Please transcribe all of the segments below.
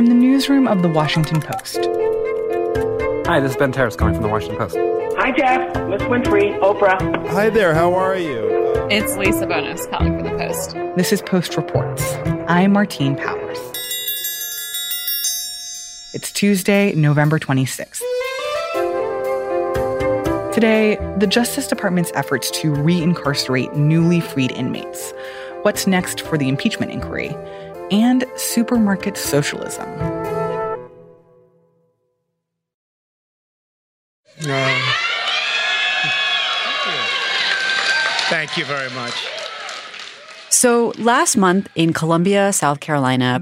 from the newsroom of The Washington Post. Hi, this is Ben Terris calling from The Washington Post. Hi, Jeff. Miss Winfrey, Oprah. Hi there, how are you? It's Lisa Bonos calling for the Post. This is Post Reports. I'm Martine Powers. It's Tuesday, November 26th. Today, the Justice Department's efforts to reincarcerate newly freed inmates. What's next for the impeachment inquiry? And supermarket socialism. No. Thank you very much. So, last month in Columbia, South Carolina,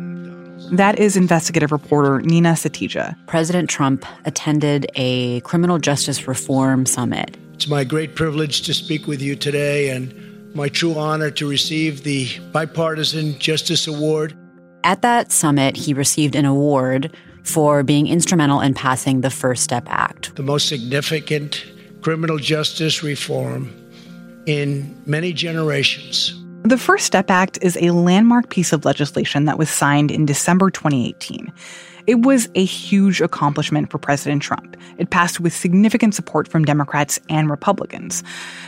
that is investigative reporter Neena Satija. President Trump attended a criminal justice reform summit. It's my great privilege to speak with you today and my true honor to receive the Bipartisan Justice Award. At that summit, he received an award for being instrumental in passing the First Step Act, the most significant criminal justice reform in many generations. The First Step Act is a landmark piece of legislation that was signed in December 2018. It was a huge accomplishment for President Trump. It passed with significant support from Democrats and Republicans.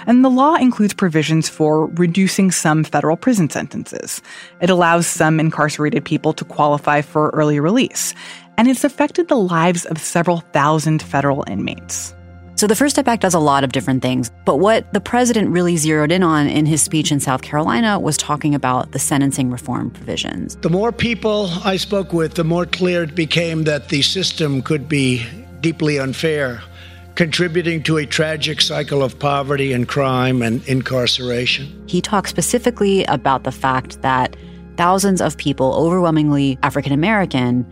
And the law includes provisions for reducing some federal prison sentences. It allows some incarcerated people to qualify for early release. And it's affected the lives of several thousand federal inmates. So the First Step Act does a lot of different things, but what the president really zeroed in on in his speech in South Carolina was talking about the sentencing reform provisions. The more people I spoke with, the more clear it became that the system could be deeply unfair, contributing to a tragic cycle of poverty and crime and incarceration. He talked specifically about the fact that thousands of people, overwhelmingly African American,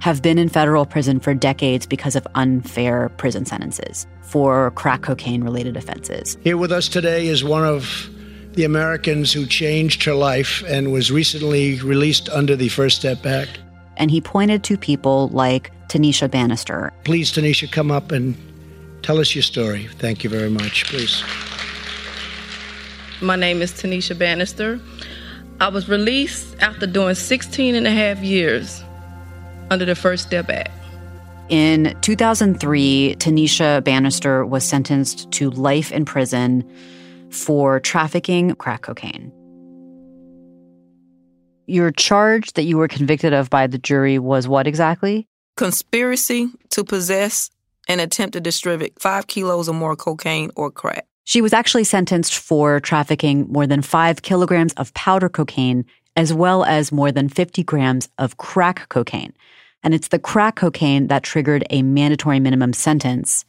have been in federal prison for decades because of unfair prison sentences for crack cocaine related offenses. Here with us today is one of the Americans who changed her life and was recently released under the First Step Act. And he pointed to people like Tanisha Bannister. Please, Tanisha, come up and tell us your story. Thank you very much. Please. My name is Tanisha Bannister. I was released after doing 16 and a half years under the First Step Act. In 2003, Tanisha Bannister was sentenced to life in prison for trafficking crack cocaine. Your charge that you were convicted of by the jury was what exactly? Conspiracy to possess and attempt to distribute five kilos or more cocaine or crack. She was actually sentenced for trafficking more than five kilograms of powder cocaine, as well as more than 50 grams of crack cocaine. And it's the crack cocaine that triggered a mandatory minimum sentence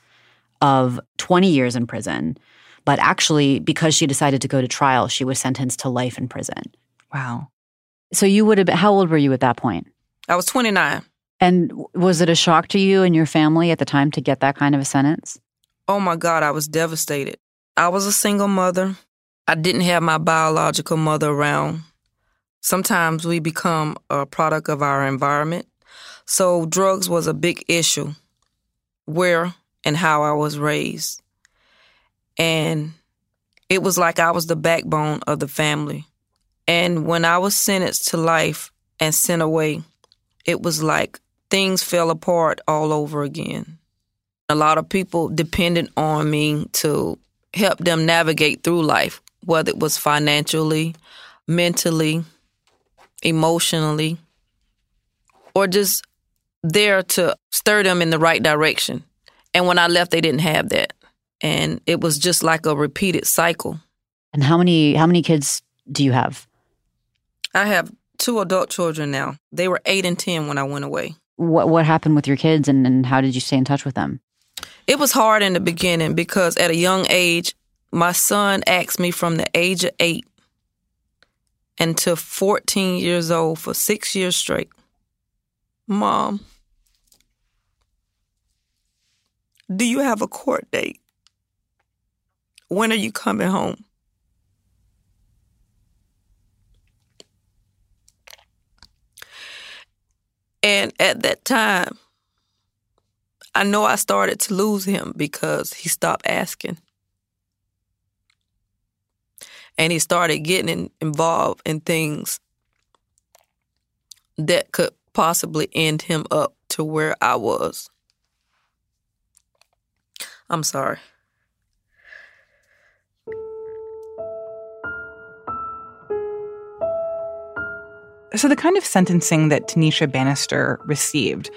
of 20 years in prison. But actually, because she decided to go to trial, she was sentenced to life in prison. Wow. So you would have been, how old were you at that point? I was 29. And was it a shock to you and your family at the time to get that kind of a sentence? Oh my God, I was devastated. I was a single mother. I didn't have my biological mother around. Sometimes we become a product of our environment. So drugs was a big issue where and how I was raised. And it was like I was the backbone of the family. And when I was sentenced to life and sent away, it was like things fell apart all over again. A lot of people depended on me to help them navigate through life, whether it was financially, mentally, emotionally, or just there to stir them in the right direction. And when I left, they didn't have that. And it was just like a repeated cycle. And how many how many kids do you have? I have two adult children now. They were eight and ten when I went away. What what happened with your kids and, and how did you stay in touch with them? It was hard in the beginning because at a young age, my son asked me from the age of eight until 14 years old for six years straight. Mom, do you have a court date? When are you coming home? And at that time, I know I started to lose him because he stopped asking. And he started getting involved in things that could possibly end him up to where I was. I'm sorry. So, the kind of sentencing that Tanisha Bannister received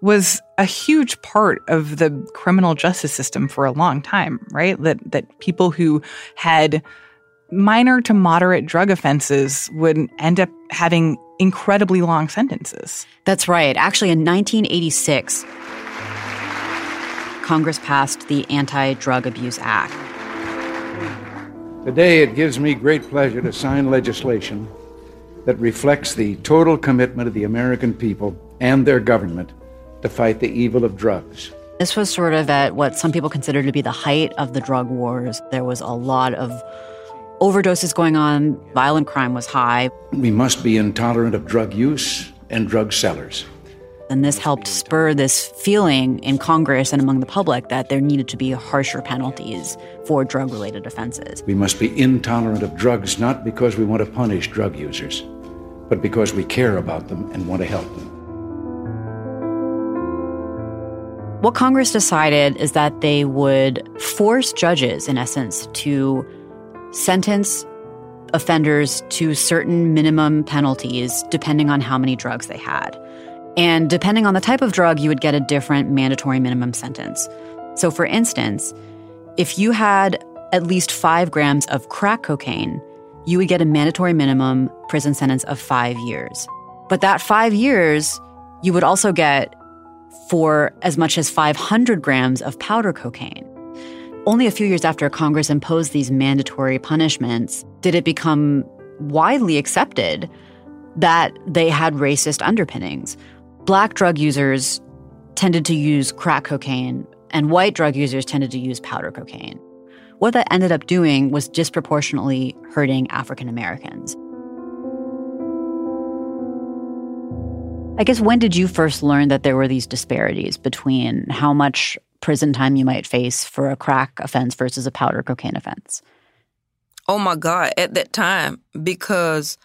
was a huge part of the criminal justice system for a long time, right? That, that people who had minor to moderate drug offenses would end up having incredibly long sentences. That's right. Actually, in 1986, Congress passed the Anti Drug Abuse Act. Today, it gives me great pleasure to sign legislation that reflects the total commitment of the American people and their government to fight the evil of drugs. This was sort of at what some people consider to be the height of the drug wars. There was a lot of overdoses going on, violent crime was high. We must be intolerant of drug use and drug sellers. And this helped spur this feeling in Congress and among the public that there needed to be harsher penalties for drug related offenses. We must be intolerant of drugs not because we want to punish drug users, but because we care about them and want to help them. What Congress decided is that they would force judges, in essence, to sentence offenders to certain minimum penalties depending on how many drugs they had. And depending on the type of drug, you would get a different mandatory minimum sentence. So, for instance, if you had at least five grams of crack cocaine, you would get a mandatory minimum prison sentence of five years. But that five years, you would also get for as much as 500 grams of powder cocaine. Only a few years after Congress imposed these mandatory punishments did it become widely accepted that they had racist underpinnings black drug users tended to use crack cocaine and white drug users tended to use powder cocaine. What that ended up doing was disproportionately hurting African Americans. I guess when did you first learn that there were these disparities between how much prison time you might face for a crack offense versus a powder cocaine offense? Oh my God, at that time, because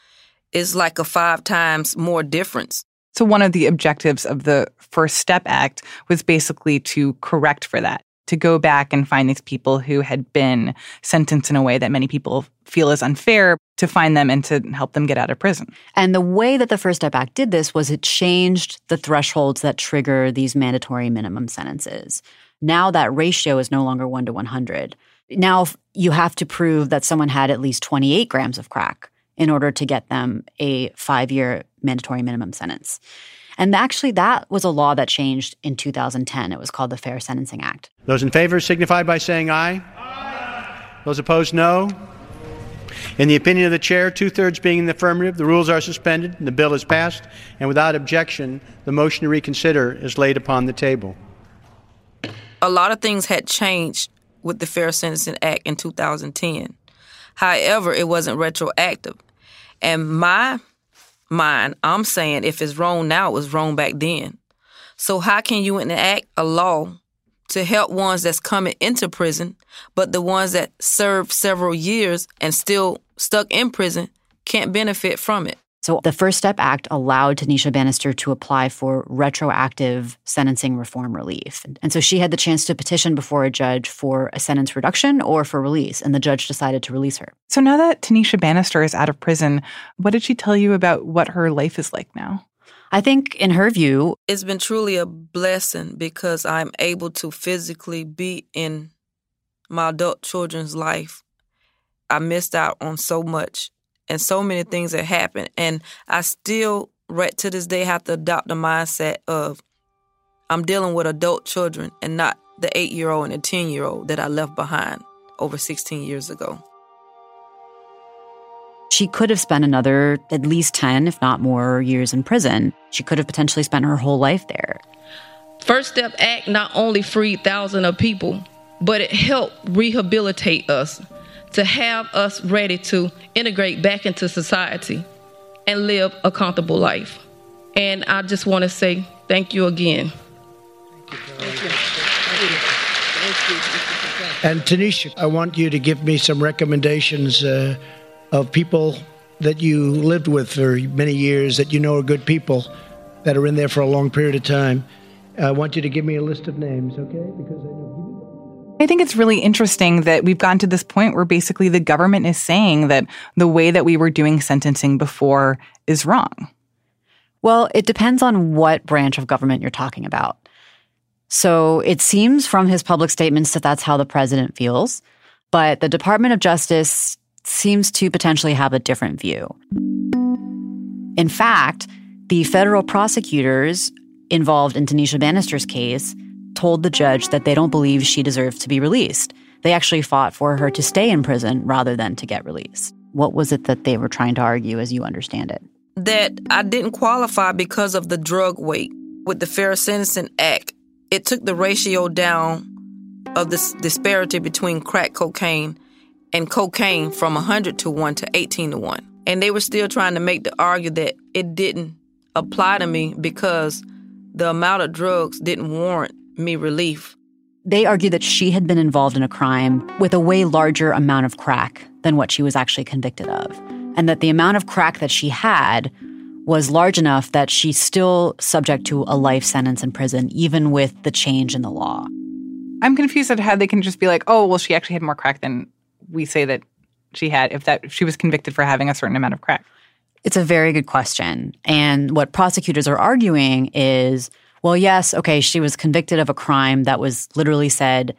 it's like a five times more difference. So, one of the objectives of the First Step Act was basically to correct for that, to go back and find these people who had been sentenced in a way that many people feel is unfair, to find them and to help them get out of prison. And the way that the First Step Act did this was it changed the thresholds that trigger these mandatory minimum sentences. Now that ratio is no longer 1 to 100. Now you have to prove that someone had at least 28 grams of crack in order to get them a five year mandatory minimum sentence. And actually, that was a law that changed in 2010. It was called the Fair Sentencing Act. Those in favor signify by saying aye. aye. Those opposed, no. In the opinion of the chair, two thirds being in the affirmative, the rules are suspended and the bill is passed. And without objection, the motion to reconsider is laid upon the table. A lot of things had changed with the Fair Sentencing Act in 2010. However, it wasn't retroactive. And my mind, I'm saying if it's wrong now, it was wrong back then. So how can you enact a law to help ones that's coming into prison, but the ones that served several years and still stuck in prison can't benefit from it? So the First Step Act allowed Tanisha Bannister to apply for retroactive sentencing reform relief. And so she had the chance to petition before a judge for a sentence reduction or for release, and the judge decided to release her. So now that Tanisha Bannister is out of prison, what did she tell you about what her life is like now? I think, in her view, it's been truly a blessing because I'm able to physically be in my adult children's life. I missed out on so much and so many things that happened. And I still, right to this day, have to adopt the mindset of I'm dealing with adult children and not the eight year old and the 10 year old that I left behind over 16 years ago. She could have spent another at least 10, if not more, years in prison. She could have potentially spent her whole life there. First Step Act not only freed thousands of people, but it helped rehabilitate us to have us ready to integrate back into society and live a comfortable life. And I just want to say thank you again. Thank you. And Tanisha, I want you to give me some recommendations uh, of people that you lived with for many years that you know are good people that are in there for a long period of time. I want you to give me a list of names, okay? Because I know. I think it's really interesting that we've gotten to this point where basically the government is saying that the way that we were doing sentencing before is wrong. Well, it depends on what branch of government you're talking about. So it seems from his public statements that that's how the president feels, but the Department of Justice seems to potentially have a different view. In fact, the federal prosecutors involved in Tanisha Bannister's case told the judge that they don't believe she deserves to be released. They actually fought for her to stay in prison rather than to get released. What was it that they were trying to argue as you understand it? That I didn't qualify because of the drug weight. With the Fair Sentencing Act, it took the ratio down of this disparity between crack cocaine and cocaine from 100 to 1 to 18 to 1. And they were still trying to make the argument that it didn't apply to me because the amount of drugs didn't warrant me relief. They argued that she had been involved in a crime with a way larger amount of crack than what she was actually convicted of, and that the amount of crack that she had was large enough that she's still subject to a life sentence in prison, even with the change in the law. I'm confused at how they can just be like, oh, well, she actually had more crack than we say that she had if that if she was convicted for having a certain amount of crack. It's a very good question. And what prosecutors are arguing is well, yes, okay, she was convicted of a crime that was literally said,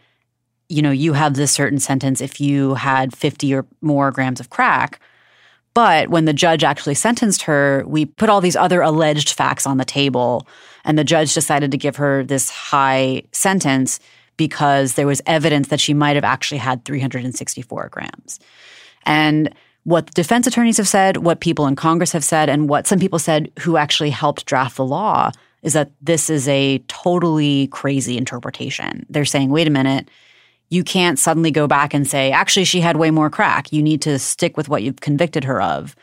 you know, you have this certain sentence if you had 50 or more grams of crack. But when the judge actually sentenced her, we put all these other alleged facts on the table, and the judge decided to give her this high sentence because there was evidence that she might have actually had 364 grams. And what the defense attorneys have said, what people in Congress have said, and what some people said who actually helped draft the law is that this is a totally crazy interpretation. They're saying, wait a minute, you can't suddenly go back and say, actually, she had way more crack. You need to stick with what you've convicted her of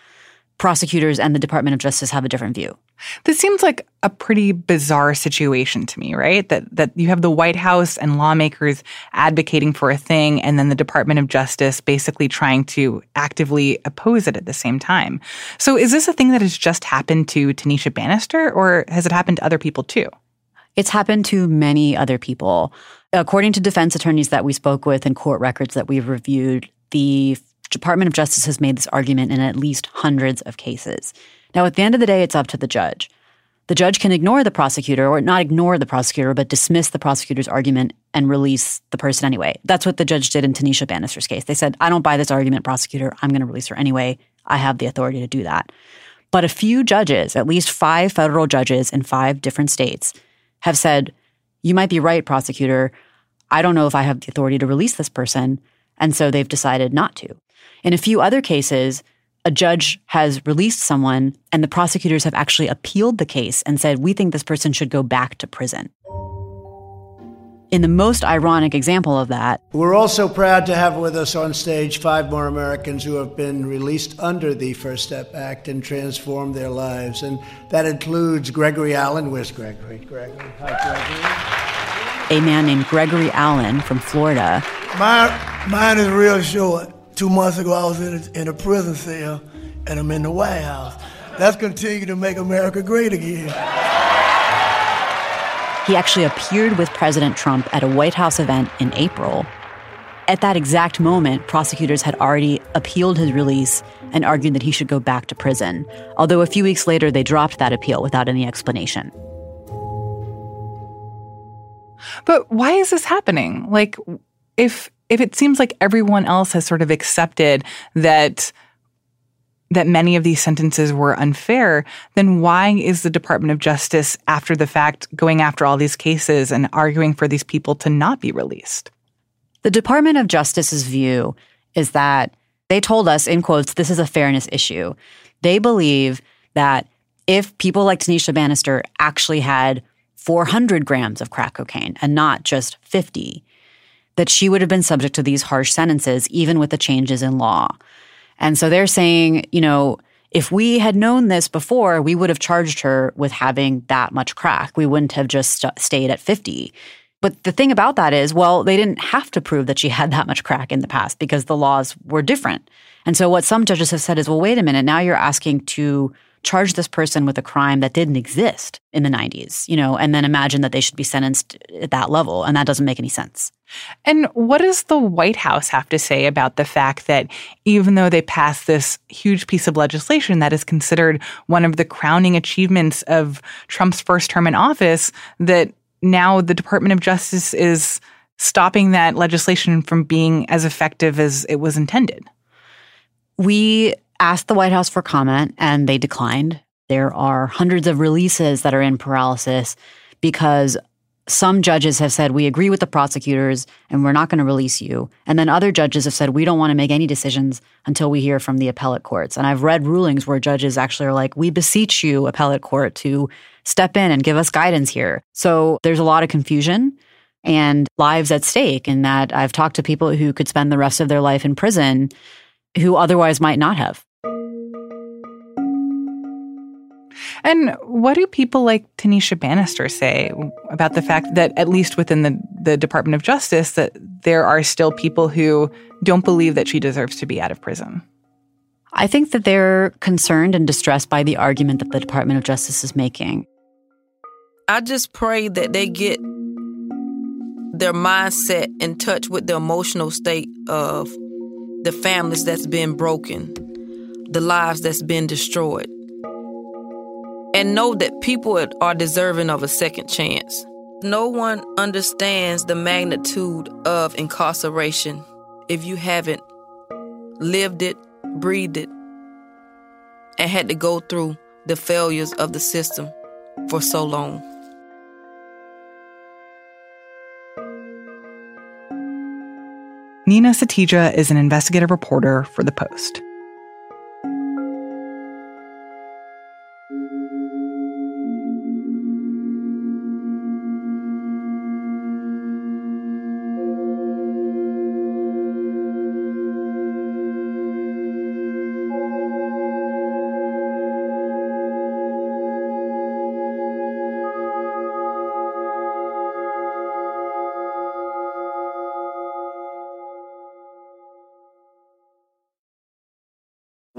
prosecutors and the Department of Justice have a different view. This seems like a pretty bizarre situation to me, right? That that you have the White House and lawmakers advocating for a thing and then the Department of Justice basically trying to actively oppose it at the same time. So is this a thing that has just happened to Tanisha Bannister or has it happened to other people too? It's happened to many other people. According to defense attorneys that we spoke with and court records that we've reviewed, the Department of Justice has made this argument in at least hundreds of cases. Now, at the end of the day, it's up to the judge. The judge can ignore the prosecutor, or not ignore the prosecutor, but dismiss the prosecutor's argument and release the person anyway. That's what the judge did in Tanisha Bannister's case. They said, I don't buy this argument, prosecutor. I'm going to release her anyway. I have the authority to do that. But a few judges, at least five federal judges in five different states, have said, You might be right, prosecutor. I don't know if I have the authority to release this person. And so they've decided not to. In a few other cases, a judge has released someone and the prosecutors have actually appealed the case and said, we think this person should go back to prison. In the most ironic example of that, we're also proud to have with us on stage five more Americans who have been released under the First Step Act and transformed their lives. And that includes Gregory Allen. Where's Gregory? Gregory. Hi, Gregory. A man named Gregory Allen from Florida. My, mine is real short. Two months ago, I was in a, in a prison cell, and I'm in the White House. Let's continue to make America great again. He actually appeared with President Trump at a White House event in April. At that exact moment, prosecutors had already appealed his release and argued that he should go back to prison. Although a few weeks later, they dropped that appeal without any explanation. But why is this happening? Like, if if it seems like everyone else has sort of accepted that that many of these sentences were unfair, then why is the Department of Justice, after the fact, going after all these cases and arguing for these people to not be released? The Department of Justice's view is that they told us, in quotes, this is a fairness issue. They believe that if people like Tanisha Bannister actually had 400 grams of crack cocaine and not just 50, that she would have been subject to these harsh sentences, even with the changes in law. And so they're saying, you know, if we had known this before, we would have charged her with having that much crack. We wouldn't have just st- stayed at 50. But the thing about that is, well, they didn't have to prove that she had that much crack in the past because the laws were different. And so what some judges have said is, well, wait a minute, now you're asking to charge this person with a crime that didn't exist in the 90s, you know, and then imagine that they should be sentenced at that level. And that doesn't make any sense. And what does the White House have to say about the fact that even though they passed this huge piece of legislation that is considered one of the crowning achievements of Trump's first term in office, that now the Department of Justice is stopping that legislation from being as effective as it was intended? We asked the White House for comment and they declined. There are hundreds of releases that are in paralysis because some judges have said, we agree with the prosecutors and we're not going to release you. And then other judges have said, we don't want to make any decisions until we hear from the appellate courts. And I've read rulings where judges actually are like, we beseech you, appellate court, to step in and give us guidance here. So there's a lot of confusion and lives at stake in that I've talked to people who could spend the rest of their life in prison who otherwise might not have. And what do people like Tanisha Bannister say about the fact that, at least within the, the Department of Justice, that there are still people who don't believe that she deserves to be out of prison? I think that they're concerned and distressed by the argument that the Department of Justice is making. I just pray that they get their mindset in touch with the emotional state of the families that's been broken, the lives that's been destroyed. And know that people are deserving of a second chance. No one understands the magnitude of incarceration if you haven't lived it, breathed it, and had to go through the failures of the system for so long. Neena Satija is an investigative reporter for The Post.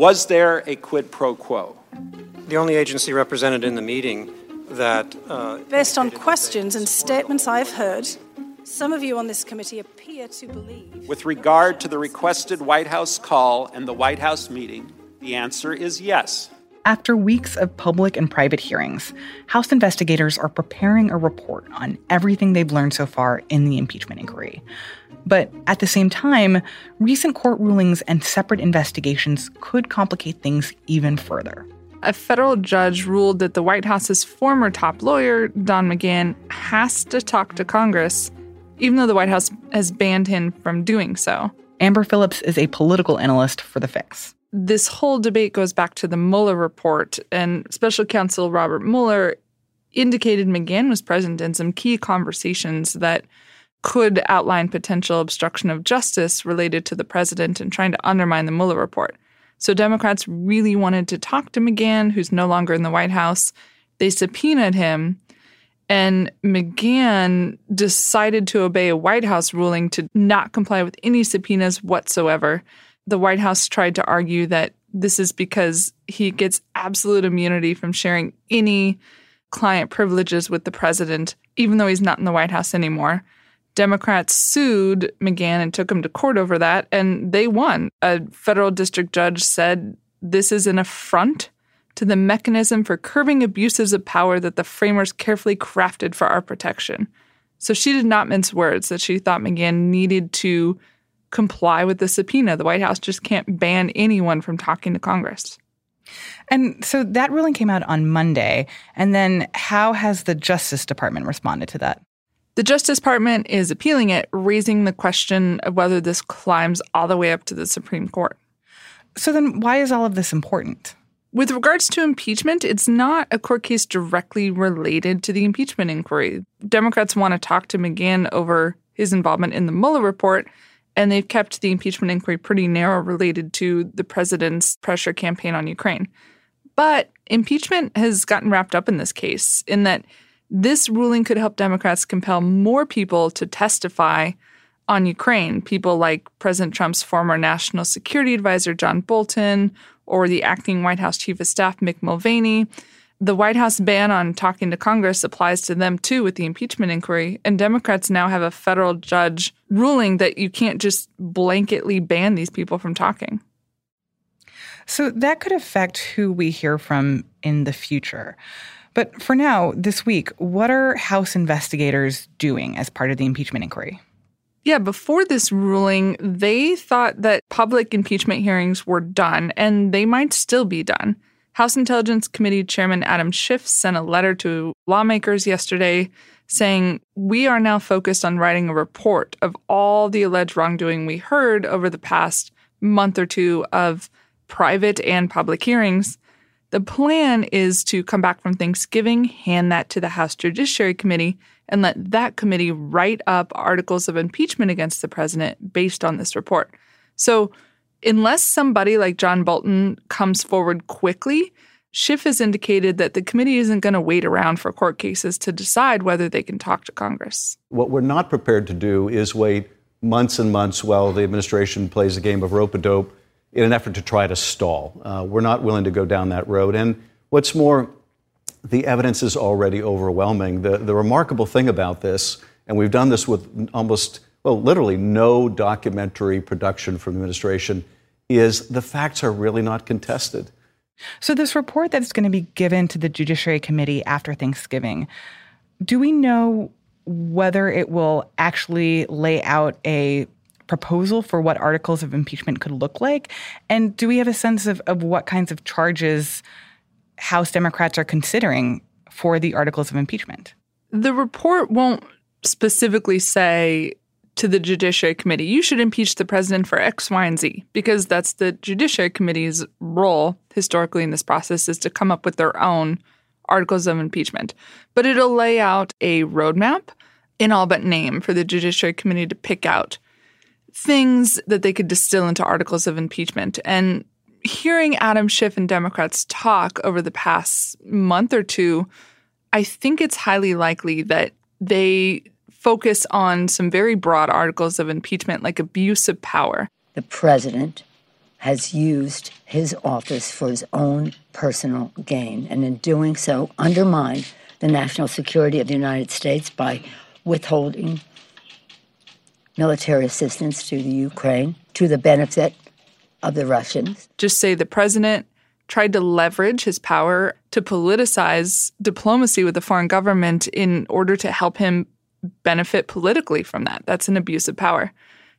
Was there a quid pro quo? The only agency represented in the meeting that. Uh, Based on questions and statements I've heard, some of you on this committee appear to believe. With regard to the requested White House call and the White House meeting, the answer is yes. After weeks of public and private hearings, House investigators are preparing a report on everything they've learned so far in the impeachment inquiry. But at the same time, recent court rulings and separate investigations could complicate things even further. A federal judge ruled that the White House's former top lawyer, Don McGahn, has to talk to Congress, even though the White House has banned him from doing so. Amber Phillips is a political analyst for The Fix this whole debate goes back to the Mueller report, and special counsel Robert Mueller indicated McGahn was present in some key conversations that could outline potential obstruction of justice related to the president and trying to undermine the Mueller report. So Democrats really wanted to talk to McGahn, who's no longer in the White House. They subpoenaed him, and McGahn decided to obey a White House ruling to not comply with any subpoenas whatsoever the White House tried to argue that this is because he gets absolute immunity from sharing any client privileges with the president, even though he's not in the White House anymore. Democrats sued McGahn and took him to court over that, and they won. A federal district judge said this is an affront to the mechanism for curbing abuses of power that the framers carefully crafted for our protection. So she did not mince words that she thought McGahn needed to comply with the subpoena. The White House just can't ban anyone from talking to Congress. And so that ruling came out on Monday. And then how has the Justice Department responded to that? The Justice Department is appealing it, raising the question of whether this climbs all the way up to the Supreme Court. So then why is all of this important? With regards to impeachment, it's not a court case directly related to the impeachment inquiry. Democrats want to talk to McGahn over his involvement in the Mueller report, and they've kept the impeachment inquiry pretty narrow related to the president's pressure campaign on Ukraine. But impeachment has gotten wrapped up in this case, in that this ruling could help Democrats compel more people to testify on Ukraine. People like President Trump's former national security advisor, John Bolton, or the acting White House chief of staff, Mick Mulvaney. The White House ban on talking to Congress applies to them too with the impeachment inquiry. And Democrats now have a federal judge ruling that you can't just blanketly ban these people from talking. So that could affect who we hear from in the future. But for now, this week, what are House investigators doing as part of the impeachment inquiry? Yeah, before this ruling, they thought that public impeachment hearings were done, and they might still be done. House Intelligence Committee Chairman Adam Schiff sent a letter to lawmakers yesterday saying, We are now focused on writing a report of all the alleged wrongdoing we heard over the past month or two of private and public hearings. The plan is to come back from Thanksgiving, hand that to the House Judiciary Committee, and let that committee write up articles of impeachment against the president based on this report. So, unless somebody like John Bolton comes forward quickly, Schiff has indicated that the committee isn't going to wait around for court cases to decide whether they can talk to Congress. What we're not prepared to do is wait months and months while the administration plays a game of rope a dope in an effort to try to stall. Uh, we're not willing to go down that road. And what's more, the evidence is already overwhelming. The, the remarkable thing about this, and we've done this with almost, well, literally no documentary production from the administration, is the facts are really not contested. So, this report that's going to be given to the Judiciary Committee after Thanksgiving, do we know whether it will actually lay out a proposal for what articles of impeachment could look like? And do we have a sense of, of what kinds of charges House Democrats are considering for the articles of impeachment? The report won't specifically say to the Judiciary Committee, you should impeach the president for X, Y, and Z, because that's the Judiciary Committee's role historically in this process is to come up with their own articles of impeachment. But it'll lay out a roadmap in all but name for the Judiciary Committee to pick out things that they could distill into articles of impeachment. And hearing Adam Schiff and Democrats talk over the past month or two, I think it's highly likely that they focus on some very broad articles of impeachment like abuse of power. The president has used his office for his own personal gain, and in doing so, undermined the national security of the United States by withholding military assistance to the Ukraine to the benefit of the Russians. Just say the president tried to leverage his power to politicize diplomacy with the foreign government in order to help him benefit politically from that. That's an abuse of power.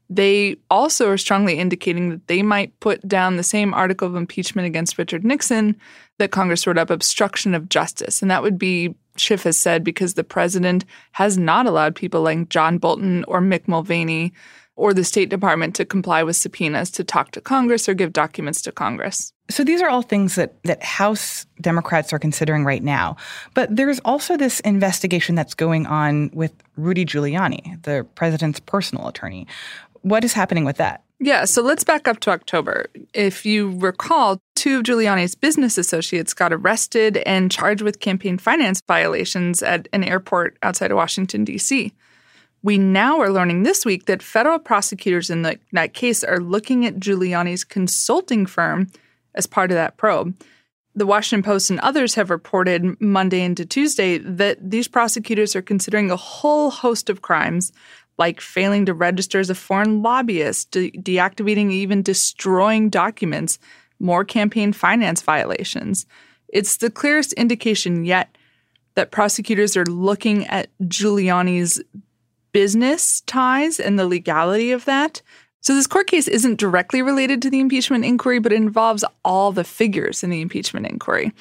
They also are strongly indicating that they might put down the same article of impeachment against Richard Nixon that Congress wrote up obstruction of justice. And that would be Schiff has said because the president has not allowed people like John Bolton or Mick Mulvaney or the State Department to comply with subpoenas to talk to Congress or give documents to Congress. So these are all things that, that House Democrats are considering right now. But there's also this investigation that's going on with Rudy Giuliani, the president's personal attorney. What is happening with that? Yeah, so let's back up to October. If you recall, two of Giuliani's business associates got arrested and charged with campaign finance violations at an airport outside of Washington, D.C. We now are learning this week that federal prosecutors in the, that case are looking at Giuliani's consulting firm as part of that probe. The Washington Post and others have reported Monday into Tuesday that these prosecutors are considering a whole host of crimes like failing to register as a foreign lobbyist, de- deactivating, even destroying documents, more campaign finance violations. It's the clearest indication yet that prosecutors are looking at Giuliani's business ties and the legality of that. So, this court case isn't directly related to the impeachment inquiry, but involves all the figures in the impeachment inquiry.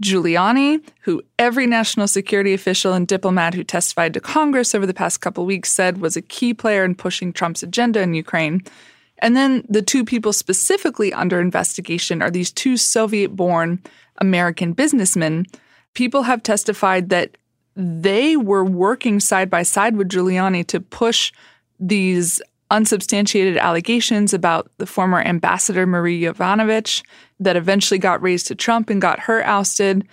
Giuliani, who every national security official and diplomat who testified to Congress over the past couple weeks said was a key player in pushing Trump's agenda in Ukraine. And then the two people specifically under investigation are these two Soviet born American businessmen. People have testified that they were working side by side with Giuliani to push these unsubstantiated allegations about the former ambassador Marie Yovanovitch that eventually got raised to Trump and got her ousted.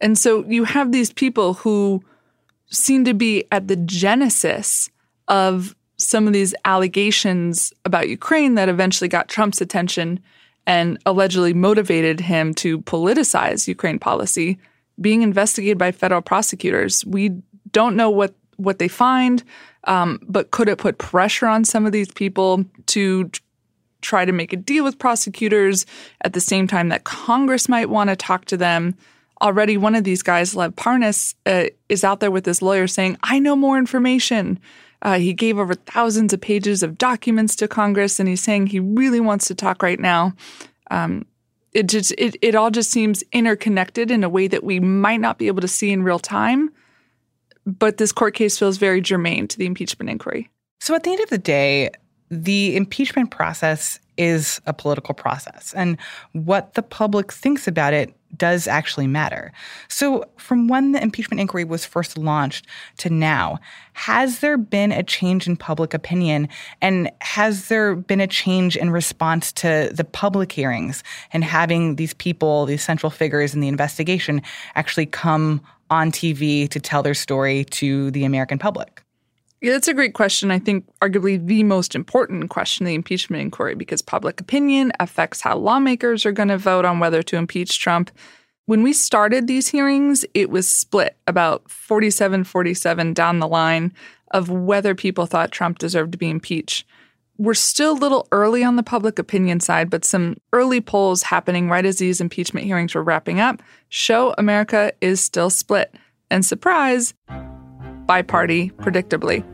And so you have these people who seem to be at the genesis of some of these allegations about Ukraine that eventually got Trump's attention and allegedly motivated him to politicize Ukraine policy being investigated by federal prosecutors. We don't know what, what they find, um, but could it put pressure on some of these people to try to make a deal with prosecutors at the same time that Congress might want to talk to them? Already, one of these guys, Lev Parnas, uh, is out there with his lawyer saying, I know more information. Uh, he gave over thousands of pages of documents to Congress, and he's saying he really wants to talk right now. Um, it just it, it all just seems interconnected in a way that we might not be able to see in real time. But this court case feels very germane to the impeachment inquiry. So at the end of the day, the impeachment process is a political process, and what the public thinks about it does actually matter. So, from when the impeachment inquiry was first launched to now, has there been a change in public opinion? And has there been a change in response to the public hearings and having these people, these central figures in the investigation, actually come on TV to tell their story to the American public? Yeah, that's a great question. I think arguably the most important question the impeachment inquiry because public opinion affects how lawmakers are going to vote on whether to impeach Trump. When we started these hearings, it was split about 47 47 down the line of whether people thought Trump deserved to be impeached. We're still a little early on the public opinion side, but some early polls happening right as these impeachment hearings were wrapping up show America is still split. And surprise, by party, predictably.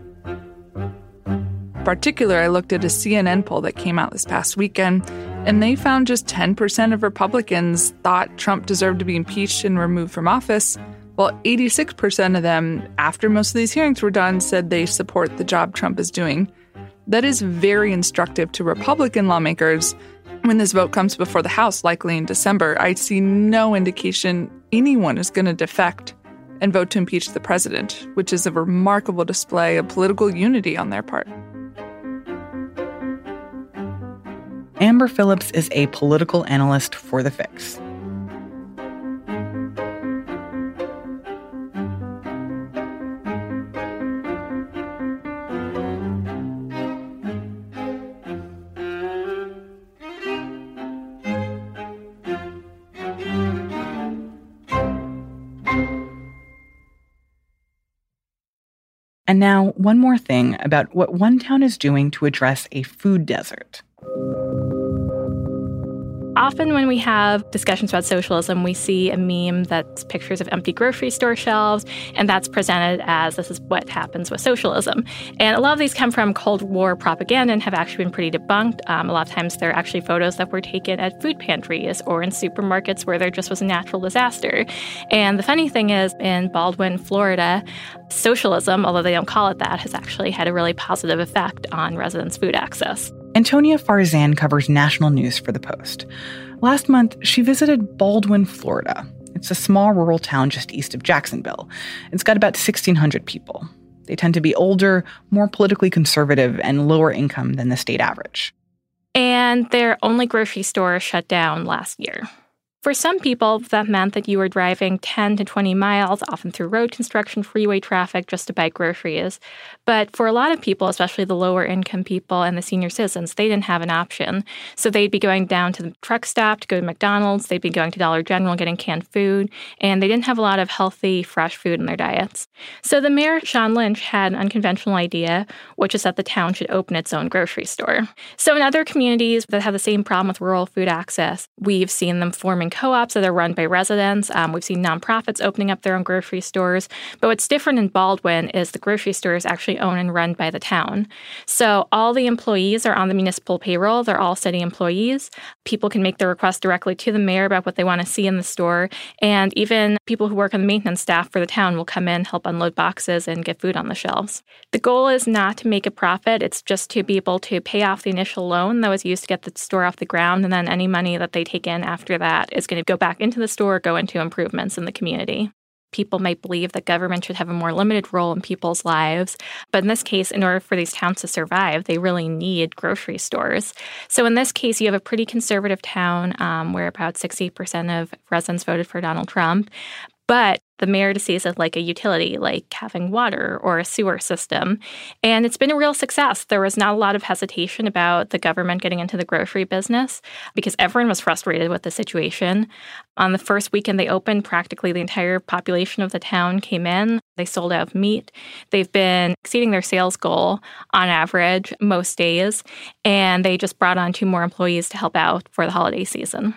In particular, I looked at a CNN poll that came out this past weekend, and they found just 10% of Republicans thought Trump deserved to be impeached and removed from office, while 86% of them, after most of these hearings were done, said they support the job Trump is doing. That is very instructive to Republican lawmakers. When this vote comes before the House, likely in December, I see no indication anyone is going to defect and vote to impeach the president, which is a remarkable display of political unity on their part. Amber Phillips is a political analyst for The Fix. And now, one more thing about what one town is doing to address a food desert. Often, when we have discussions about socialism, we see a meme that's pictures of empty grocery store shelves, and that's presented as this is what happens with socialism. And a lot of these come from Cold War propaganda and have actually been pretty debunked. Um, a lot of times, they're actually photos that were taken at food pantries or in supermarkets where there just was a natural disaster. And the funny thing is, in Baldwin, Florida, socialism, although they don't call it that, has actually had a really positive effect on residents' food access. Antonia Farzan covers national news for The Post. Last month, she visited Baldwin, Florida. It's a small rural town just east of Jacksonville. It's got about 1,600 people. They tend to be older, more politically conservative, and lower income than the state average. And their only grocery store shut down last year. For some people, that meant that you were driving 10 to 20 miles, often through road construction, freeway traffic, just to buy groceries. But for a lot of people, especially the lower income people and the senior citizens, they didn't have an option. So they'd be going down to the truck stop to go to McDonald's, they'd be going to Dollar General getting canned food, and they didn't have a lot of healthy, fresh food in their diets. So the mayor, Sean Lynch, had an unconventional idea, which is that the town should open its own grocery store. So in other communities that have the same problem with rural food access, we've seen them forming co ops that are run by residents. Um, we've seen nonprofits opening up their own grocery stores. But what's different in Baldwin is the grocery store is actually owned and run by the town. So all the employees are on the municipal payroll, they're all city employees. People can make their request directly to the mayor about what they want to see in the store. And even people who work on the maintenance staff for the town will come in, help unload boxes, and get food on the shelves. The goal is not to make a profit, it's just to be able to pay off the initial loan that was used to get the store off the ground. And then any money that they take in after that is going to go back into the store, go into improvements in the community. People might believe that government should have a more limited role in people's lives. But in this case, in order for these towns to survive, they really need grocery stores. So in this case, you have a pretty conservative town um, where about 60% of residents voted for Donald Trump. But the mayor sees it like a utility, like having water or a sewer system. And it's been a real success. There was not a lot of hesitation about the government getting into the grocery business because everyone was frustrated with the situation. On the first weekend they opened, practically the entire population of the town came in. They sold out meat. They've been exceeding their sales goal on average most days. And they just brought on two more employees to help out for the holiday season.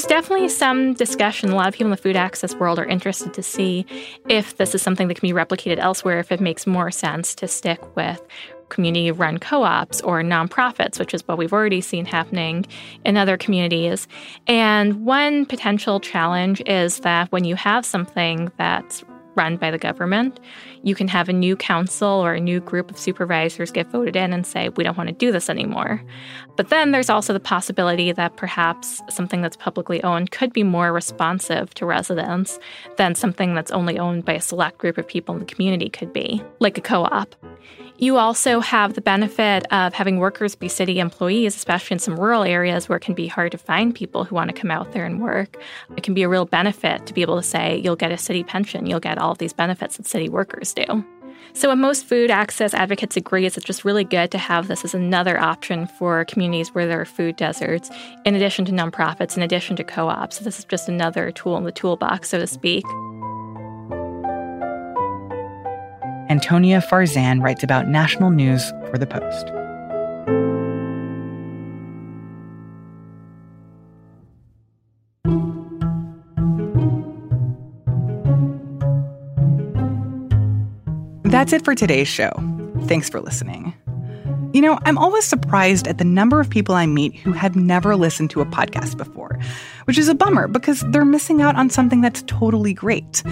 There's definitely some discussion. A lot of people in the food access world are interested to see if this is something that can be replicated elsewhere, if it makes more sense to stick with community run co ops or nonprofits, which is what we've already seen happening in other communities. And one potential challenge is that when you have something that's run by the government. You can have a new council or a new group of supervisors get voted in and say, we don't want to do this anymore. But then there's also the possibility that perhaps something that's publicly owned could be more responsive to residents than something that's only owned by a select group of people in the community could be, like a co op. You also have the benefit of having workers be city employees, especially in some rural areas where it can be hard to find people who want to come out there and work. It can be a real benefit to be able to say, you'll get a city pension, you'll get all of these benefits that city workers do. So, what most food access advocates agree is it's just really good to have this as another option for communities where there are food deserts, in addition to nonprofits, in addition to co ops. So this is just another tool in the toolbox, so to speak. Antonia Farzan writes about national news for The Post. That's it for today's show. Thanks for listening. You know, I'm always surprised at the number of people I meet who have never listened to a podcast before, which is a bummer because they're missing out on something that's totally great.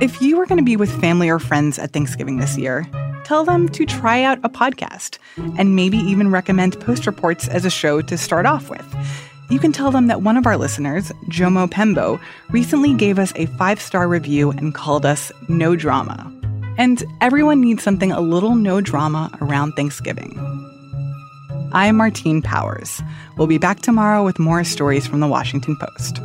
If you are going to be with family or friends at Thanksgiving this year, tell them to try out a podcast and maybe even recommend Post Reports as a show to start off with. You can tell them that one of our listeners, Jomo Pembo, recently gave us a five star review and called us no drama. And everyone needs something a little no drama around Thanksgiving. I'm Martine Powers. We'll be back tomorrow with more stories from the Washington Post.